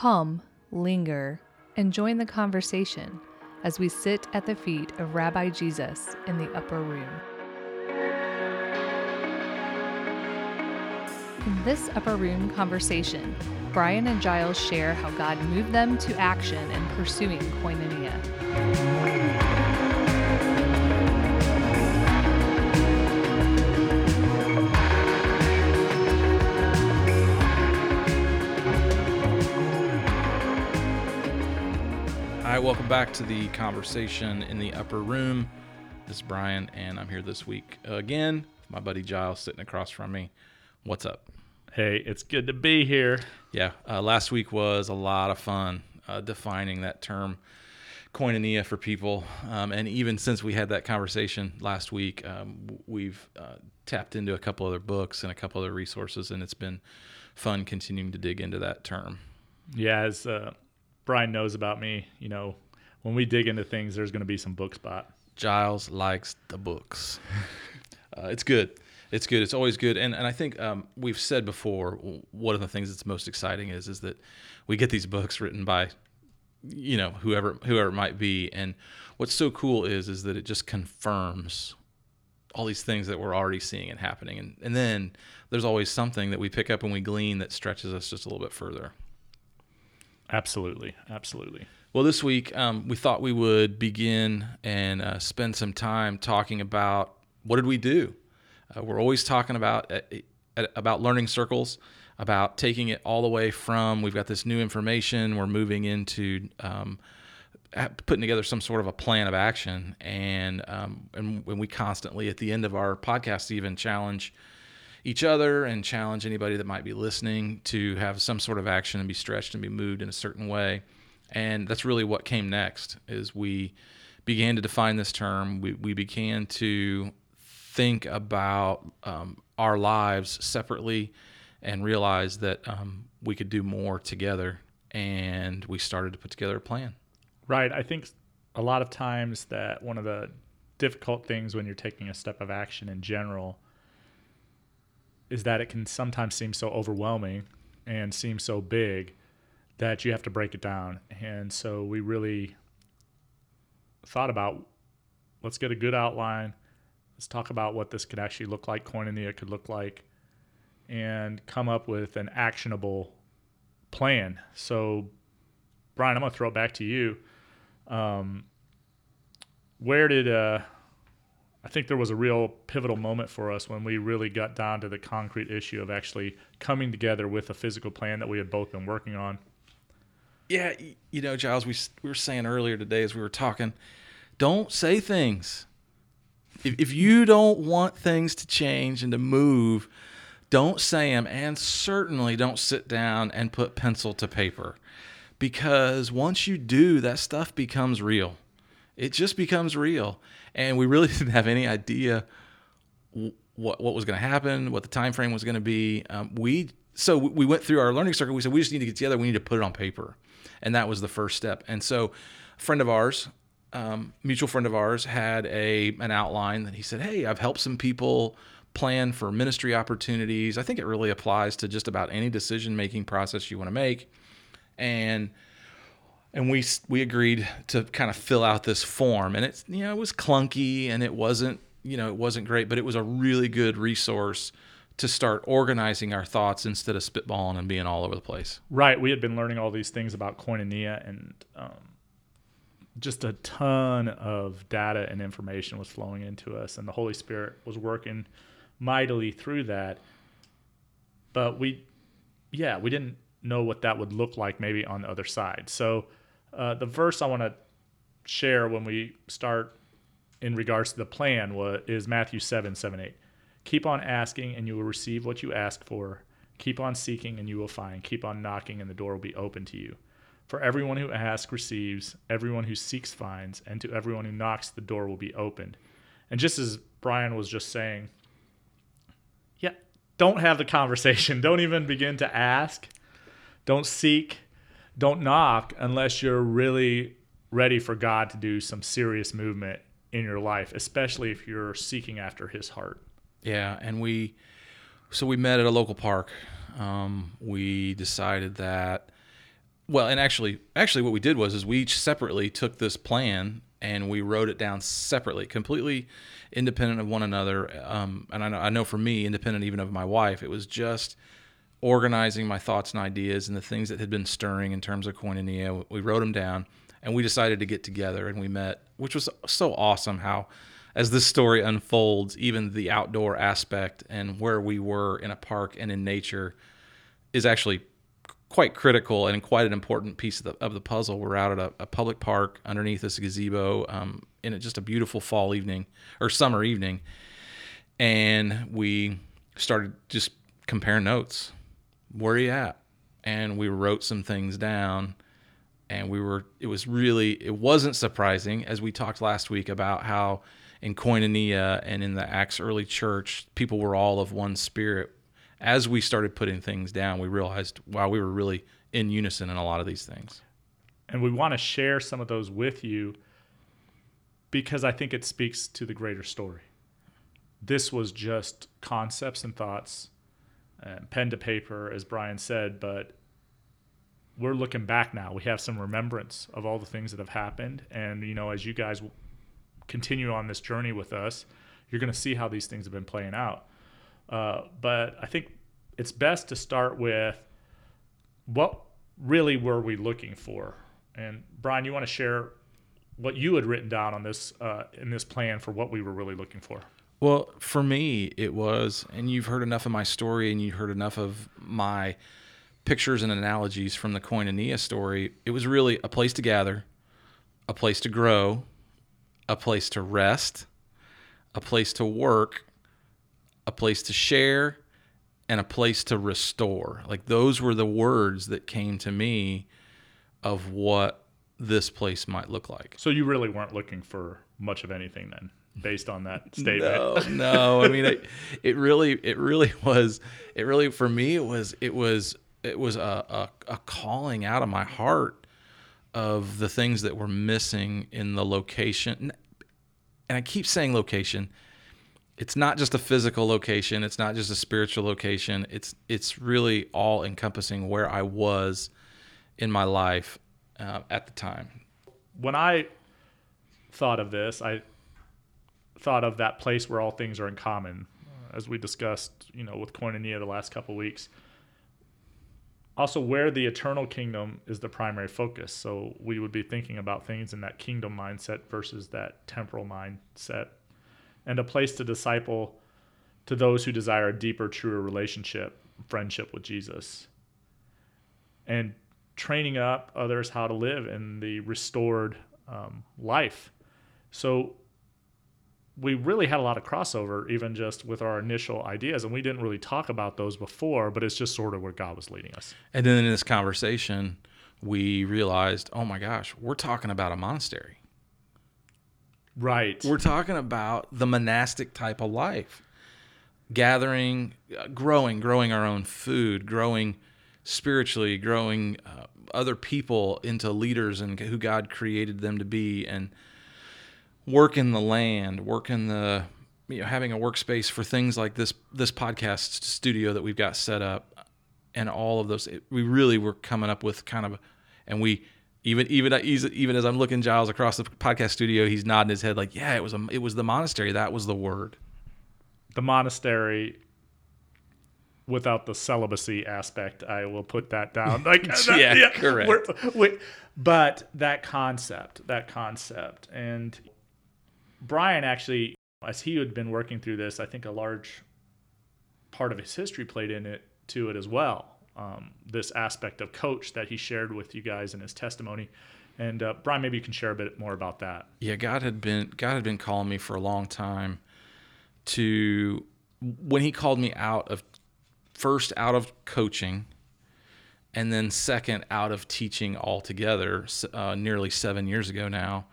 Come, linger, and join the conversation as we sit at the feet of Rabbi Jesus in the upper room. In this upper room conversation, Brian and Giles share how God moved them to action in pursuing koinonia. Welcome back to the conversation in the upper room. This is Brian, and I'm here this week again. with My buddy Giles sitting across from me. What's up? Hey, it's good to be here. Yeah, uh, last week was a lot of fun uh, defining that term koinonia for people. Um, and even since we had that conversation last week, um, we've uh, tapped into a couple other books and a couple other resources, and it's been fun continuing to dig into that term. Yeah, as uh, Brian knows about me, you know, when we dig into things, there's going to be some book spot. Giles likes the books. uh, it's good. It's good. It's always good. And and I think um, we've said before, one of the things that's most exciting is is that we get these books written by, you know, whoever whoever it might be. And what's so cool is is that it just confirms all these things that we're already seeing and happening. And and then there's always something that we pick up and we glean that stretches us just a little bit further. Absolutely, absolutely. Well, this week um, we thought we would begin and uh, spend some time talking about what did we do. Uh, we're always talking about uh, uh, about learning circles, about taking it all the way from we've got this new information, we're moving into um, putting together some sort of a plan of action, and um, and when we constantly at the end of our podcast even challenge each other and challenge anybody that might be listening to have some sort of action and be stretched and be moved in a certain way. And that's really what came next is we began to define this term. We, we began to think about um, our lives separately and realize that um, we could do more together. And we started to put together a plan. Right. I think a lot of times that one of the difficult things when you're taking a step of action in general is that it can sometimes seem so overwhelming and seem so big that you have to break it down. And so we really thought about let's get a good outline. Let's talk about what this could actually look like, Coin koinonia could look like, and come up with an actionable plan. So, Brian, I'm going to throw it back to you. Um, where did uh, I think there was a real pivotal moment for us when we really got down to the concrete issue of actually coming together with a physical plan that we had both been working on. Yeah, you know, Giles, we we were saying earlier today as we were talking, don't say things. If if you don't want things to change and to move, don't say them, and certainly don't sit down and put pencil to paper, because once you do, that stuff becomes real. It just becomes real, and we really didn't have any idea what what was going to happen, what the time frame was going to be. Um, we so we went through our learning circle. We said we just need to get together. We need to put it on paper, and that was the first step. And so, a friend of ours, um, mutual friend of ours, had a an outline that he said, "Hey, I've helped some people plan for ministry opportunities. I think it really applies to just about any decision making process you want to make." And and we we agreed to kind of fill out this form and it's you know it was clunky and it wasn't you know it wasn't great but it was a really good resource to start organizing our thoughts instead of spitballing and being all over the place Right. We had been learning all these things about koinonia, and um, just a ton of data and information was flowing into us, and the Holy Spirit was working mightily through that. But we, yeah, we didn't know what that would look like maybe on the other side. So uh, the verse I want to share when we start in regards to the plan was, is Matthew 7 7 8. Keep on asking, and you will receive what you ask for. Keep on seeking, and you will find. Keep on knocking, and the door will be open to you. For everyone who asks receives, everyone who seeks finds, and to everyone who knocks, the door will be opened. And just as Brian was just saying, yeah, don't have the conversation. Don't even begin to ask. Don't seek. Don't knock unless you're really ready for God to do some serious movement in your life, especially if you're seeking after His heart. yeah and we so we met at a local park um, we decided that well, and actually, actually, what we did was is we each separately took this plan and we wrote it down separately, completely independent of one another. Um, and I know, I know for me, independent even of my wife, it was just organizing my thoughts and ideas and the things that had been stirring in terms of koinonia. We wrote them down and we decided to get together and we met, which was so awesome how as this story unfolds, even the outdoor aspect and where we were in a park and in nature is actually quite critical and quite an important piece of the, of the puzzle. We're out at a, a public park underneath this gazebo um, in just a beautiful fall evening or summer evening. And we started just comparing notes. Where are you at? And we wrote some things down and we were it was really it wasn't surprising as we talked last week about how in koinonia and in the acts early church people were all of one spirit. As we started putting things down we realized wow we were really in unison in a lot of these things. And we want to share some of those with you because i think it speaks to the greater story. This was just concepts and thoughts and pen to paper as brian said but we're looking back now. We have some remembrance of all the things that have happened, and you know, as you guys continue on this journey with us, you're going to see how these things have been playing out. Uh, but I think it's best to start with what really were we looking for? And Brian, you want to share what you had written down on this uh, in this plan for what we were really looking for? Well, for me, it was, and you've heard enough of my story, and you heard enough of my pictures and analogies from the Koinonia story, it was really a place to gather, a place to grow, a place to rest, a place to work, a place to share, and a place to restore. Like those were the words that came to me of what this place might look like. So you really weren't looking for much of anything then based on that statement. No, no. I mean, it, it really, it really was, it really, for me, it was, it was it was a, a, a calling out of my heart of the things that were missing in the location. And I keep saying location. It's not just a physical location. It's not just a spiritual location. It's it's really all encompassing where I was in my life uh, at the time. When I thought of this, I thought of that place where all things are in common, as we discussed, you know, with Koinonia the last couple weeks also where the eternal kingdom is the primary focus. So we would be thinking about things in that kingdom mindset versus that temporal mindset, and a place to disciple to those who desire a deeper, truer relationship, friendship with Jesus, and training up others how to live in the restored um, life. So we really had a lot of crossover even just with our initial ideas and we didn't really talk about those before but it's just sort of where god was leading us. And then in this conversation we realized oh my gosh we're talking about a monastery. Right. We're talking about the monastic type of life. Gathering uh, growing growing our own food growing spiritually growing uh, other people into leaders and who god created them to be and work in the land, work in the you know having a workspace for things like this this podcast studio that we've got set up and all of those it, we really were coming up with kind of and we even even even as I'm looking Giles across the podcast studio he's nodding his head like yeah it was a, it was the monastery. That was the word. The monastery without the celibacy aspect I will put that down. Like that, uh, yeah, yeah, correct. We, but that concept that concept and Brian actually, as he had been working through this, I think a large part of his history played in it to it as well. Um, this aspect of coach that he shared with you guys in his testimony. And uh, Brian, maybe you can share a bit more about that. Yeah, God had been God had been calling me for a long time to when He called me out of first out of coaching, and then second out of teaching altogether. Uh, nearly seven years ago now,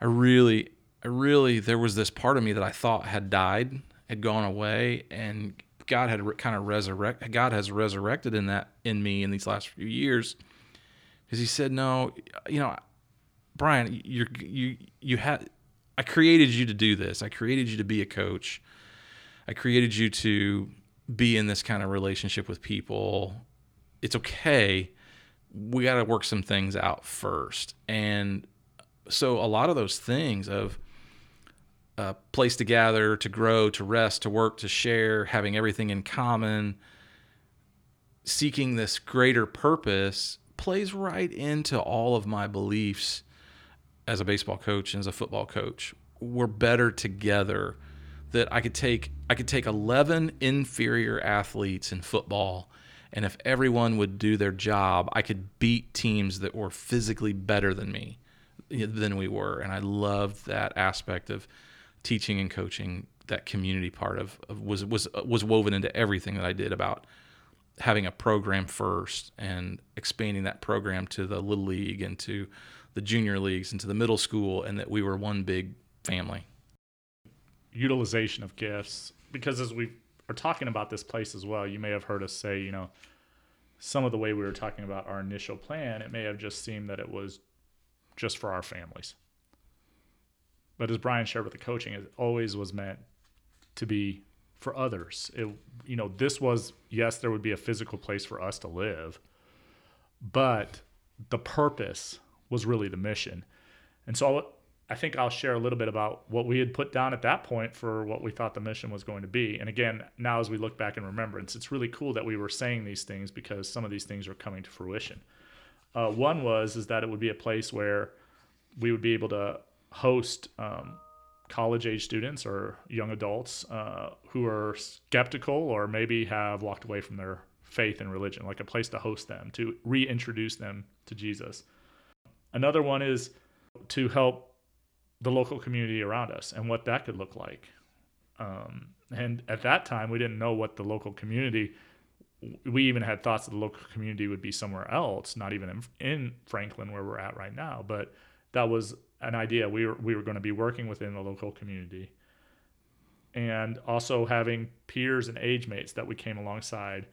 I really I really there was this part of me that I thought had died, had gone away, and God had re- kind of resurrect. God has resurrected in that in me in these last few years, because He said, "No, you know, Brian, you're you you had. I created you to do this. I created you to be a coach. I created you to be in this kind of relationship with people. It's okay, we got to work some things out first. And so a lot of those things of a place to gather, to grow, to rest, to work, to share, having everything in common, seeking this greater purpose plays right into all of my beliefs as a baseball coach and as a football coach. We're better together. That I could take I could take 11 inferior athletes in football and if everyone would do their job, I could beat teams that were physically better than me than we were. And I loved that aspect of teaching and coaching. That community part of, of was was uh, was woven into everything that I did about having a program first and expanding that program to the little league and to the junior leagues and to the middle school and that we were one big family utilization of gifts because as we are talking about this place as well you may have heard us say you know some of the way we were talking about our initial plan it may have just seemed that it was just for our families but as brian shared with the coaching it always was meant to be for others it you know this was yes there would be a physical place for us to live but the purpose was really the mission. And so I think I'll share a little bit about what we had put down at that point for what we thought the mission was going to be. And again, now as we look back in remembrance, it's really cool that we were saying these things because some of these things are coming to fruition. Uh, one was is that it would be a place where we would be able to host um, college age students or young adults uh, who are skeptical or maybe have walked away from their faith and religion, like a place to host them, to reintroduce them to Jesus. Another one is to help the local community around us and what that could look like. Um, and at that time, we didn't know what the local community. We even had thoughts that the local community would be somewhere else, not even in, in Franklin where we're at right now. But that was an idea. We were we were going to be working within the local community, and also having peers and age mates that we came alongside.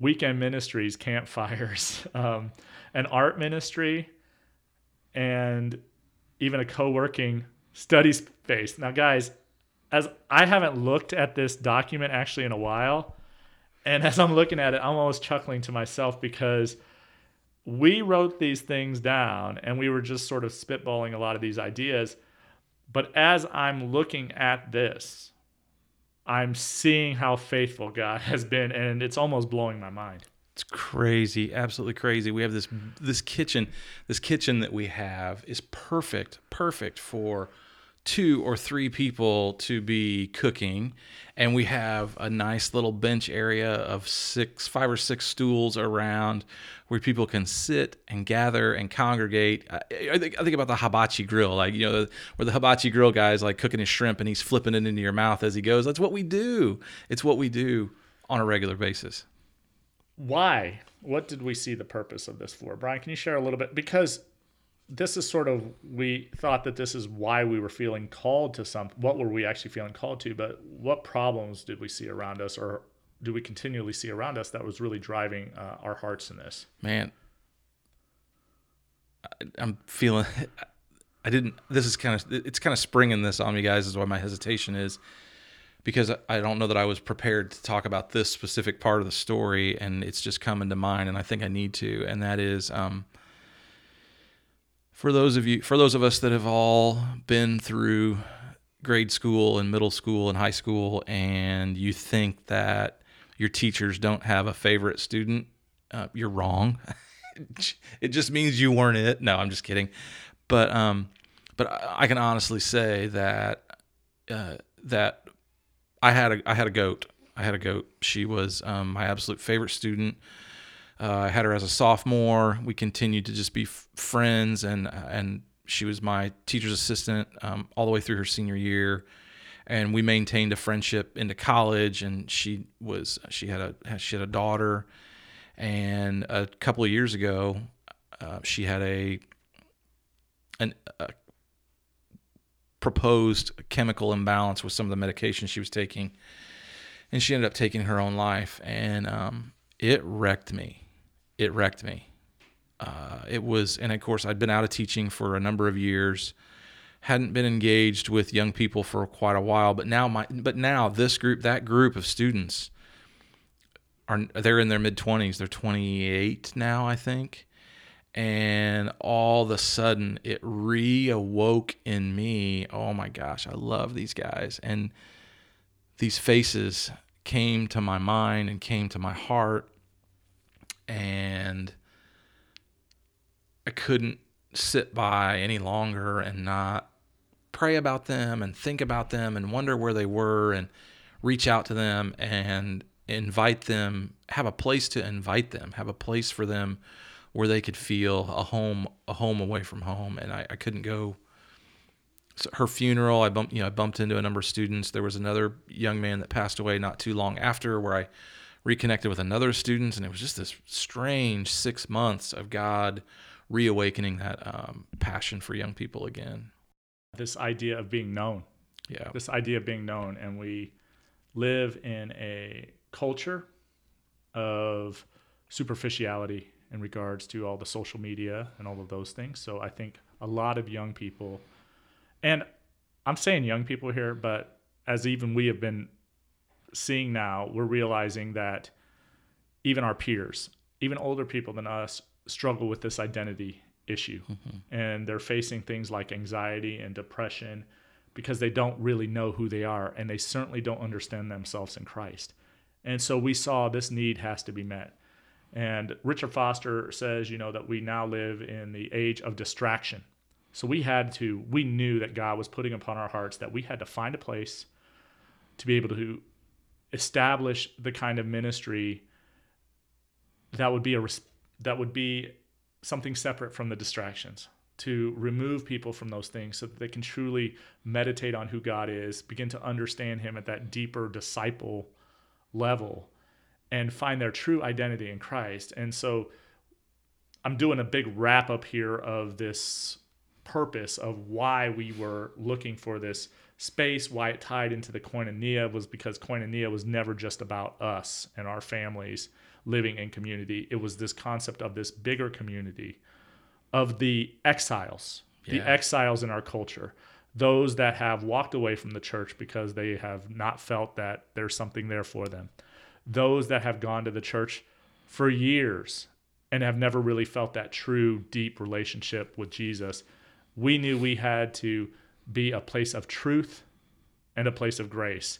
Weekend ministries, campfires, um, an art ministry and even a co-working study space. Now, guys, as I haven't looked at this document actually in a while, and as I'm looking at it, I'm almost chuckling to myself because we wrote these things down and we were just sort of spitballing a lot of these ideas. But as I'm looking at this, I'm seeing how faithful God has been, and it's almost blowing my mind. It's crazy, absolutely crazy. We have this this kitchen, this kitchen that we have is perfect, perfect for two or three people to be cooking and we have a nice little bench area of six five or six stools around where people can sit and gather and congregate i, think, I think about the hibachi grill like you know where the hibachi grill guy is like cooking his shrimp and he's flipping it into your mouth as he goes that's what we do it's what we do on a regular basis why? What did we see the purpose of this for? Brian, can you share a little bit? Because this is sort of we thought that this is why we were feeling called to some what were we actually feeling called to but what problems did we see around us or do we continually see around us that was really driving uh, our hearts in this? Man I, i'm feeling i didn't this is kind of it's kind of springing this on me guys is why my hesitation is because I don't know that I was prepared to talk about this specific part of the story, and it's just coming to mind, and I think I need to, and that is um, for those of you, for those of us that have all been through grade school and middle school and high school, and you think that your teachers don't have a favorite student, uh, you're wrong. it just means you weren't it. No, I'm just kidding, but um, but I can honestly say that uh, that I had a I had a goat. I had a goat. She was um, my absolute favorite student. Uh, I had her as a sophomore. We continued to just be f- friends, and and she was my teacher's assistant um, all the way through her senior year, and we maintained a friendship into college. And she was she had a she had a daughter, and a couple of years ago, uh, she had a an a proposed chemical imbalance with some of the medication she was taking, and she ended up taking her own life, and um, it wrecked me. It wrecked me. Uh, it was, and of course, I'd been out of teaching for a number of years, hadn't been engaged with young people for quite a while, but now my, but now this group, that group of students, are they're in their mid twenties. They're 28 now, I think, And all of a sudden, it reawoke in me. Oh my gosh, I love these guys. And these faces came to my mind and came to my heart. And I couldn't sit by any longer and not pray about them and think about them and wonder where they were and reach out to them and invite them, have a place to invite them, have a place for them where they could feel a home, a home away from home. And I, I couldn't go. So her funeral, I bumped, you know, I bumped into a number of students. There was another young man that passed away not too long after, where I reconnected with another student, and it was just this strange six months of God reawakening that um, passion for young people again. This idea of being known. Yeah. This idea of being known, and we live in a culture of superficiality in regards to all the social media and all of those things. So I think a lot of young people, and I'm saying young people here, but as even we have been seeing now, we're realizing that even our peers, even older people than us, struggle with this identity issue. Mm-hmm. And they're facing things like anxiety and depression because they don't really know who they are and they certainly don't understand themselves in Christ. And so we saw this need has to be met. And Richard Foster says, you know, that we now live in the age of distraction. So we had to, we knew that God was putting upon our hearts that we had to find a place to be able to establish the kind of ministry that would be a that would be something separate from the distractions to remove people from those things so that they can truly meditate on who God is, begin to understand him at that deeper disciple level and find their true identity in Christ. And so I'm doing a big wrap up here of this purpose of why we were looking for this space, why it tied into the koinonia was because koinonia was never just about us and our families living in community. It was this concept of this bigger community of the exiles, yeah. the exiles in our culture, those that have walked away from the church because they have not felt that there's something there for them those that have gone to the church for years and have never really felt that true, deep relationship with Jesus, we knew we had to be a place of truth and a place of grace.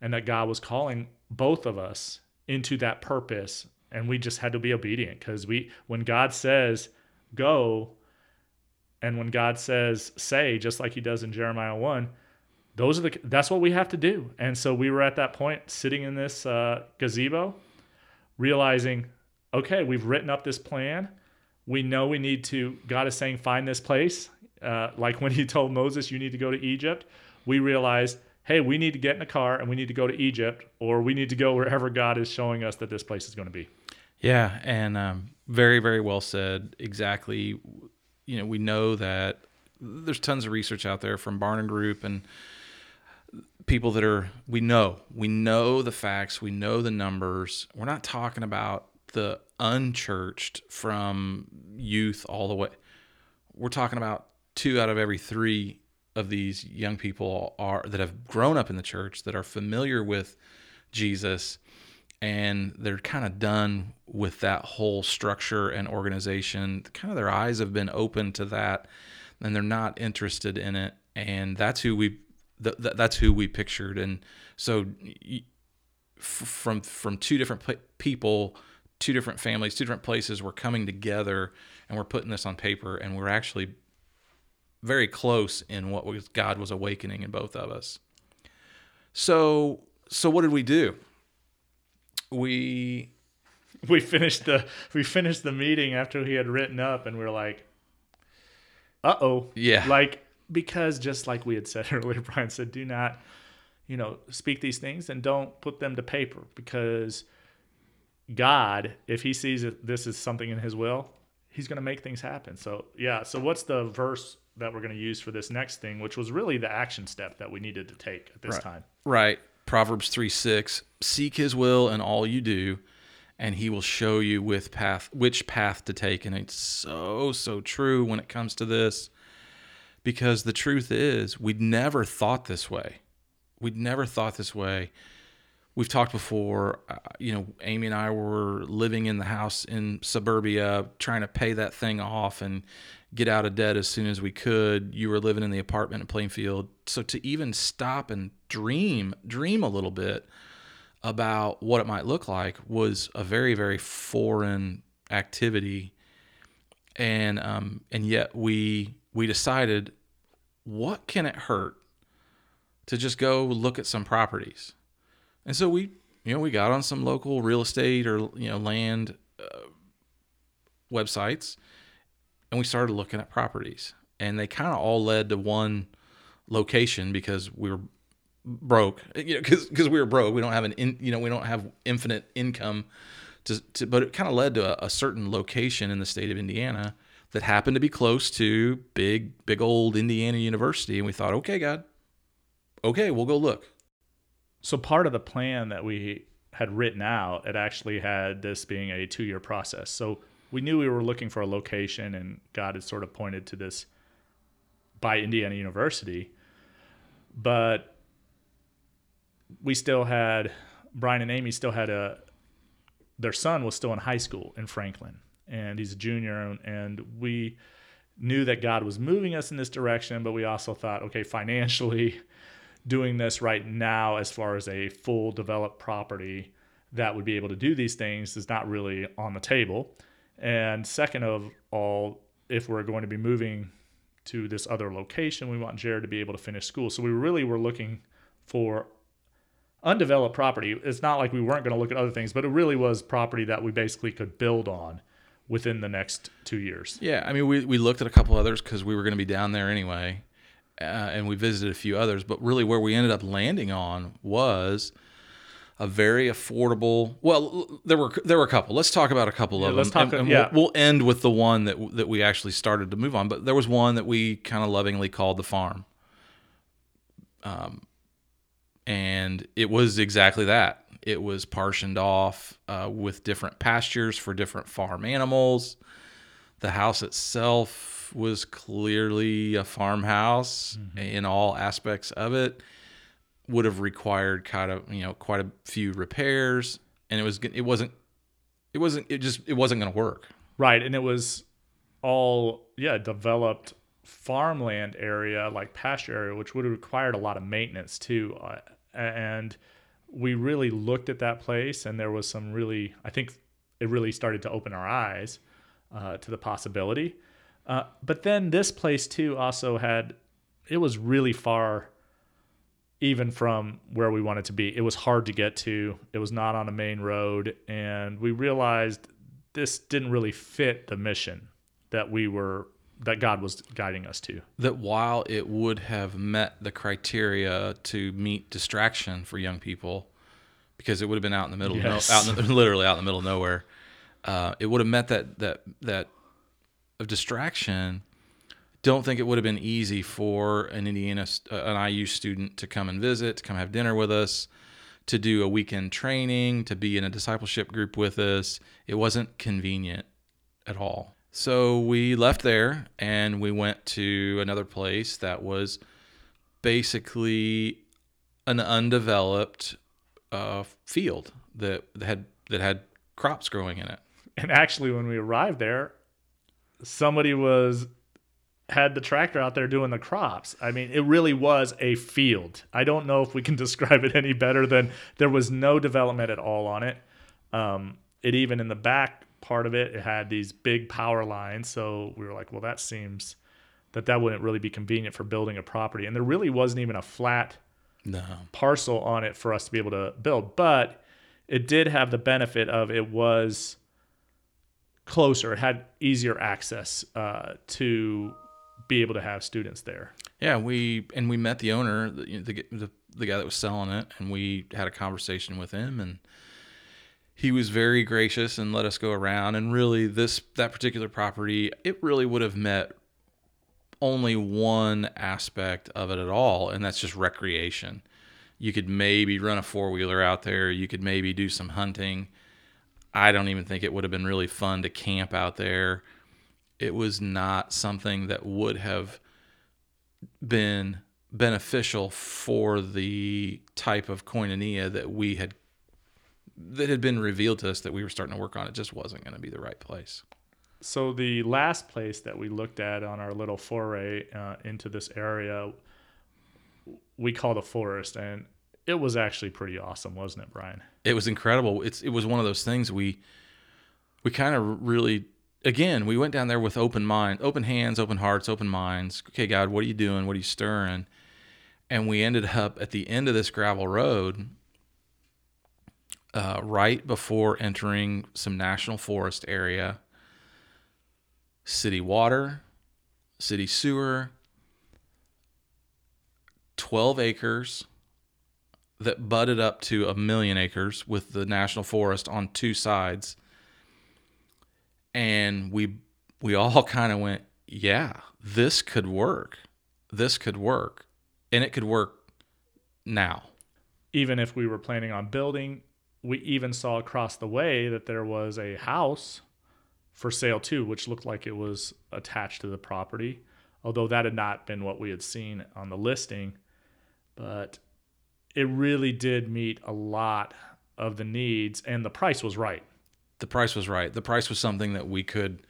And that God was calling both of us into that purpose. And we just had to be obedient because we, when God says, go, and when God says, say, just like he does in Jeremiah 1, those are the that's what we have to do and so we were at that point sitting in this uh, gazebo realizing okay we've written up this plan we know we need to god is saying find this place uh, like when he told moses you need to go to egypt we realized hey we need to get in a car and we need to go to egypt or we need to go wherever god is showing us that this place is going to be. Yeah and um, very very well said. Exactly you know we know that there's tons of research out there from barna group and people that are we know. We know the facts we know the numbers. We're not talking about the unchurched from youth all the way. We're talking about two out of every three of these young people are that have grown up in the church that are familiar with jesus and they're kind of done with that whole structure and organization kind of their eyes have been open to that and they're not interested in it and that's who we th- th- that's who we pictured. And so from from two different people, two different families, two different places, we're coming together and we're putting this on paper, and we're actually very close in what was God was awakening in both of us. So so what did we do? We we finished the we finished the meeting after he had written up and we are like uh-oh yeah like because just like we had said earlier, Brian said, do not, you know, speak these things and don't put them to paper because God, if he sees that this is something in his will, he's going to make things happen. So, yeah. So, what's the verse that we're going to use for this next thing, which was really the action step that we needed to take at this right. time? Right. Proverbs 3 6 Seek his will in all you do, and he will show you with path which path to take. And it's so, so true when it comes to this because the truth is we'd never thought this way we'd never thought this way we've talked before. Uh, you know, Amy and I were living in the house in suburbia, trying to pay that thing off and get out of debt as soon as we could. You were living in the apartment in Plainfield, so to even stop and dream, dream a little bit about what it might look like was a very, very foreign activity, and um, and yet we we decided, what can it hurt to just go look at some properties? And so we, you know, we got on some local real estate or you know land uh, websites, and we started looking at properties. And they kind of all led to one location because we were broke. You know, because we were broke. We don't have an in, you know we don't have infinite income. To, to but it kind of led to a, a certain location in the state of Indiana that happened to be close to big big old Indiana University, and we thought, okay, God, okay, we'll go look so part of the plan that we had written out, it actually had this being a two year process. So we knew we were looking for a location, and God had sort of pointed to this by Indiana University. But we still had Brian and Amy still had a their son was still in high school in Franklin, and he's a junior, and we knew that God was moving us in this direction, but we also thought, okay, financially, doing this right now as far as a full developed property that would be able to do these things is not really on the table. And second of all, if we're going to be moving to this other location, we want Jared to be able to finish school. So we really were looking for undeveloped property. It's not like we weren't going to look at other things, but it really was property that we basically could build on within the next two years. Yeah, I mean, we, we looked at a couple others because we were going to be down there anyway uh, and we visited a few others. But really, where we ended up landing on was a very affordable. Well, there were there were a couple. Let's talk about a couple yeah, of let's them. Talk, and, yeah. we'll, we'll, end with the one that that we actually started to move on. But there was one that we kind of lovingly called the farm. Um, and it was exactly that. It was partitioned off uh, with different pastures for different farm animals. The house itself was clearly a farmhouse mm-hmm. in all aspects of it. Would have required kind of you know quite a few repairs, and it was it wasn't it wasn't it just it wasn't going to work. Right, and it was all yeah developed farmland area like pasture area, which would have required a lot of maintenance too. Uh, and we really looked at that place, and there was some really I think it really started to open our eyes uh, to the possibility. Uh, but then this place too also had, it was really far even from where we wanted to be. It was hard to get to. It was not on a main road. And we realized this didn't really fit the mission that we were that God was guiding us to. That while it would have met the criteria to meet distraction for young people, because it would have been out in the middle, yes. no, out in the, literally out in the middle of nowhere, uh, it would have met that that that of distraction, don't think it would have been easy for an Indiana uh, an IU student to come and visit, to come have dinner with us, to do a weekend training, to be in a discipleship group with us. It wasn't convenient at all. So we left there and we went to another place that was basically an undeveloped uh, field that had that had crops growing in it. And actually, when we arrived there, somebody was had the tractor out there doing the crops. I mean, it really was a field. I don't know if we can describe it any better than there was no development at all on it. Um, it even in the back part of it, it had these big power lines. So we were like, well, that seems that that wouldn't really be convenient for building a property. And there really wasn't even a flat no. parcel on it for us to be able to build. But it did have the benefit of it was closer. It had easier access uh, to be able to have students there. Yeah, we and we met the owner, the, the, the guy that was selling it, and we had a conversation with him, and he was very gracious and let us go around. And really, this that particular property, it really would have met only one aspect of it at all, and that's just recreation. You could maybe run a four wheeler out there. You could maybe do some hunting I don't even think it would have been really fun to camp out there. It was not something that would have been beneficial for the type of koinonia that we had that had been revealed to us that we were starting to work on, it just wasn't going to be the right place. So the last place that we looked at on our little foray uh, into this area, we called the forest, and it was actually pretty awesome, wasn't it, Brian? It was incredible. It's it was one of those things we we kind of really again we went down there with open mind, open hands, open hearts, open minds. Okay, God, what are you doing? What are you stirring? And we ended up at the end of this gravel road, uh, right before entering some national forest area. City water, city sewer, 12 acres that butted up to a million acres with the national forest on two sides and we we all kind of went yeah this could work this could work and it could work now Even if we were planning on building, we even saw across the way that there was a house for sale too, which looked like it was attached to the property, although that had not been what we had seen on the listing. But it really did meet a lot of the needs, and the price was right. The price was right. The price was something that we could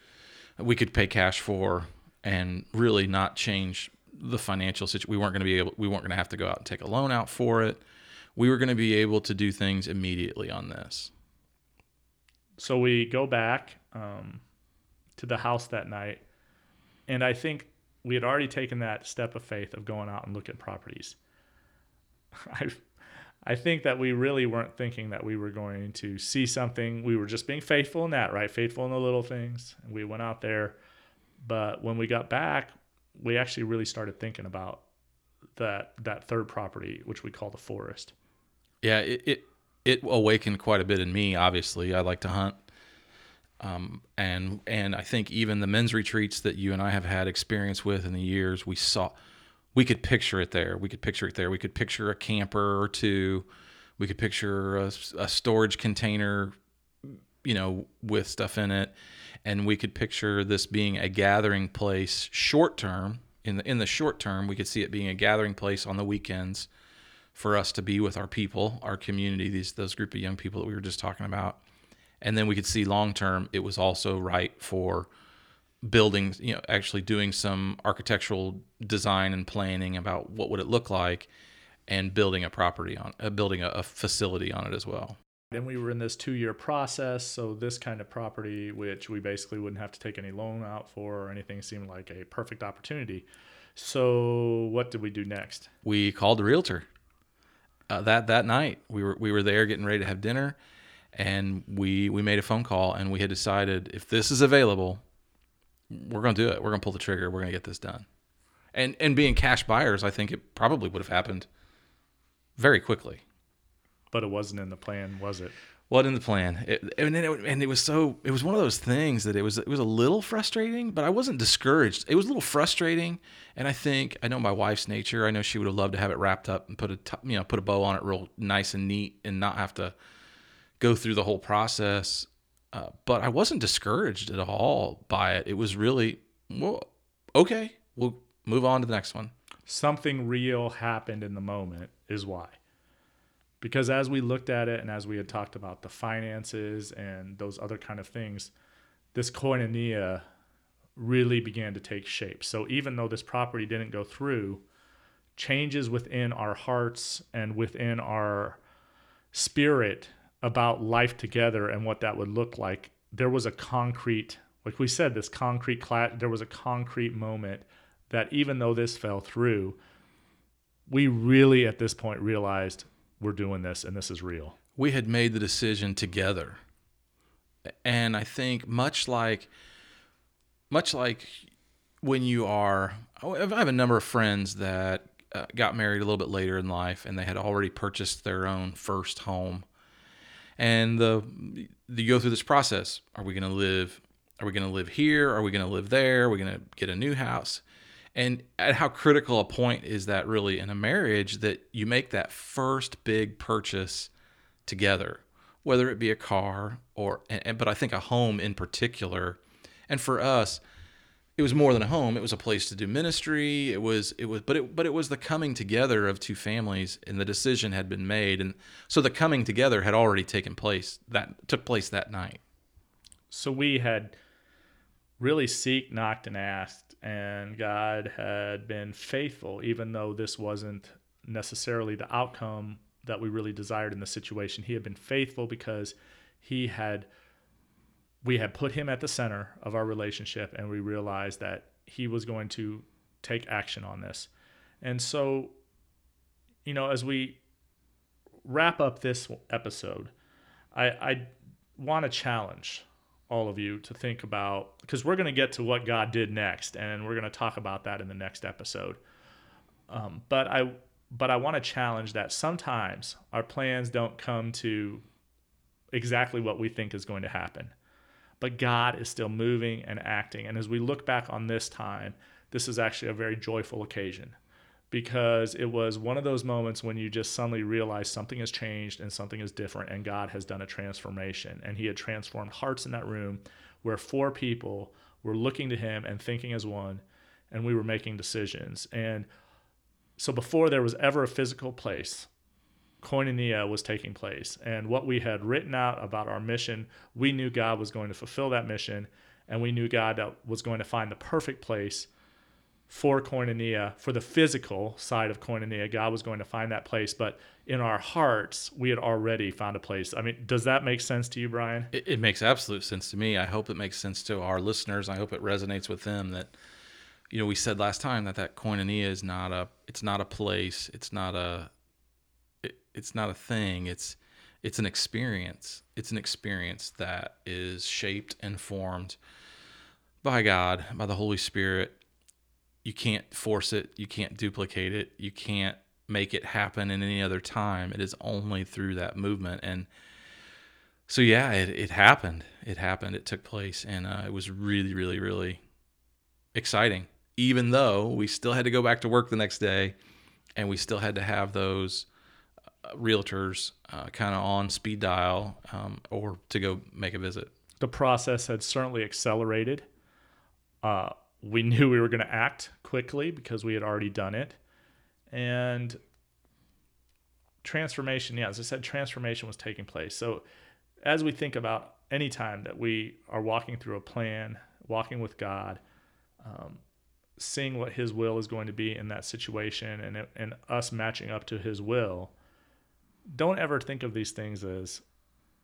we could pay cash for and really not change the financial situation we weren't going to be able we weren't going to have to go out and take a loan out for it. We were going to be able to do things immediately on this. So we go back um, to the house that night, and I think we had already taken that step of faith of going out and look at properties. I, I think that we really weren't thinking that we were going to see something. We were just being faithful in that, right? Faithful in the little things. We went out there, but when we got back, we actually really started thinking about that that third property, which we call the forest. yeah it, it it awakened quite a bit in me obviously i like to hunt um, and and i think even the men's retreats that you and i have had experience with in the years we saw we could picture it there. We could picture it there. We could picture a camper or two. We could picture a, a storage container you know with stuff in it. And we could picture this being a gathering place short term. In the in the short term we could see it being a gathering place on the weekends for us to be with our people, our community, these those group of young people that we were just talking about. And then we could see long term it was also right for building, you know, actually doing some architectural design and planning about what would it look like and building a property on uh, building a, a facility on it as well. Then we were in this two year process. So, this kind of property, which we basically wouldn't have to take any loan out for or anything, seemed like a perfect opportunity. So, what did we do next? We called the realtor. Uh, that that night we were we were there getting ready to have dinner and we we made a phone call and we had decided if this is available we're going to do it. We're going to pull the trigger. We're going to get this done. And and being cash buyers i think it probably would have happened very quickly. But it wasn't in the plan, was it? what in the plan. It, and then it, and it was so it was one of those things that it was it was a little frustrating but i wasn't discouraged. It was a little frustrating and i think i know my wife's nature. I know she would have loved to have it wrapped up and put a you know put a bow on it real nice and neat and not have to go through the whole process uh, but i wasn't discouraged at all by it it was really well okay we'll move on to the next one Something real happened in the moment, is why. Because as we looked at it and as we had talked about the finances and those other kind of things, this koinonia really began to take shape. So even though this property didn't go through, changes within our hearts and within our spirit about life together and what that would look like, there was a concrete, like we said, this concrete class, there was a concrete moment that even though this fell through, we really at this point realized we're doing this and this is real. we had made the decision together and i think much like much like when you are i have a number of friends that uh, got married a little bit later in life and they had already purchased their own first home and the you go through this process. Are we going to live are we going to live here? Are we going to live there? Are we going to get a new house? And at how critical a point is that really in a marriage that you make that first big purchase together whether it be a car or and, but i think a home in particular. And for us it was more than a home. It was a place to do ministry. It was it was but it but it was the coming together of two families and the decision had been made and so the coming together had already taken place that took place that night. So we had really seek, knocked, and asked, and God had been faithful, even though this wasn't necessarily the outcome that we really desired in the situation. He had been faithful because he had we had put him at the center of our relationship and we realized that he was going to take action on this. And so, you know, as we wrap up this episode, I, I want to challenge all of you to think about because we're going to get to what God did next, and we're going to talk about that in the next episode. Um, but I but I want to challenge that sometimes our plans don't come to exactly what we think is going to happen but God is still moving and acting. And as we look back on this time, this is actually a very joyful occasion because it was one of those moments when you just suddenly realize something has changed and something is different and God has done a transformation. And He had transformed hearts in that room where four people were looking to Him and thinking as one, and we were making decisions. And so before there was ever a physical place, koinonia was taking place. And what we had written out about our mission, we knew God was going to fulfill that mission, and we knew God was going to find the perfect place for koinonia, for the physical side of koinonia. God was going to find that place, but in our hearts, we had already found a place. I mean, does that make sense to you, Brian? It, it makes absolute sense to me. I hope it makes sense to our listeners. I hope it resonates with them that you know we said last time that that koinonia is not a it's not a place it's not a it's not a thing. It's it's an experience. It's an experience that is shaped and formed by God, by the Holy Spirit. You can't force it. You can't duplicate it. You can't make it happen in any other time. It is only through that movement. And so, yeah, it, it happened. It happened. It took place. And uh, it was really, really, really exciting, even though we still had to go back to work the next day and we still had to have those realtors uh, kind of on speed dial um, or to go make a visit. The process had certainly accelerated. Uh, we knew we were going to act quickly because we had already done it. And transformation, yeah, as I said, transformation was taking place. So as we think about any time that we are walking through a plan, walking with God, um, seeing what His will is going to be in that situation, and and us matching up to His will, don't ever think of these things as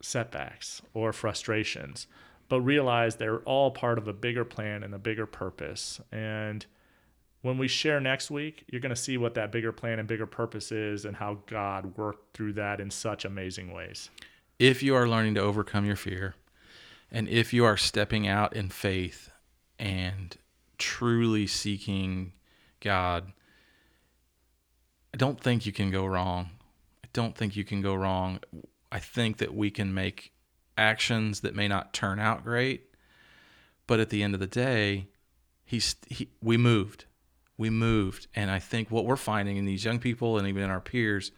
setbacks or frustrations, but realize they're all part of a bigger plan and a bigger purpose. And when we share next week, you're going to see what that bigger plan and bigger purpose is and how God worked through that in such amazing ways. If you are learning to overcome your fear, and if you are stepping out in faith and truly seeking God, I don't think you can go wrong don't think you can go wrong. I think that we can make actions that may not turn out great, but at the end of the day, he's he, we moved. We moved, and I think what we're finding in these young people and even in our peers,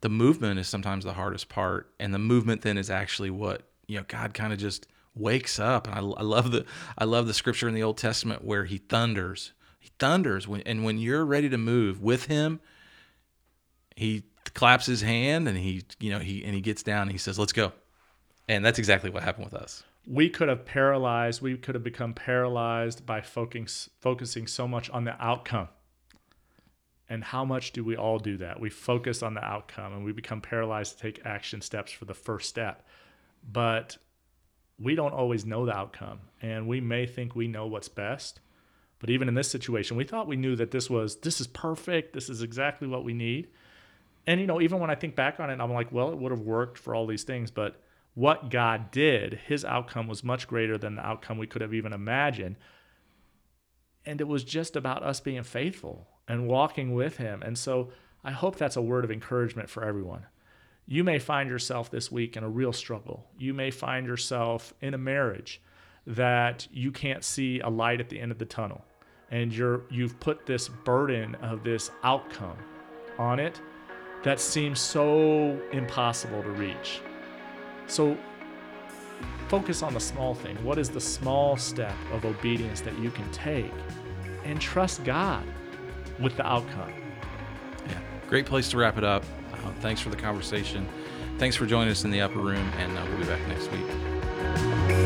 the movement is sometimes the hardest part, and the movement then is actually what you know. God kind of just wakes up, and I, I love the I love the scripture in the Old Testament where He thunders. He thunders, when, and when you're ready to move with Him, He claps his hand and he you know he and he gets down and he says let's go. And that's exactly what happened with us. We could have paralyzed we could have become paralyzed by focusing focusing so much on the outcome. And how much do we all do that? We focus on the outcome and we become paralyzed to take action steps for the first step. But we don't always know the outcome. And we may think we know what's best. But even in this situation we thought we knew that this was this is perfect. This is exactly what we need and you know, even when I think back on it, I'm like, well, it would have worked for all these things, but what God did, his outcome was much greater than the outcome we could have even imagined. And it was just about us being faithful and walking with him. And so I hope that's a word of encouragement for everyone. You may find yourself this week in a real struggle. You may find yourself in a marriage that you can't see a light at the end of the tunnel. And you're you've put this burden of this outcome on it that seems so impossible to reach. So focus on the small thing. What is the small step of obedience that you can take and trust God with the outcome? Yeah, great place to wrap it up. Uh, thanks for the conversation. Thanks for joining us in the upper room, and uh, we'll be back next week.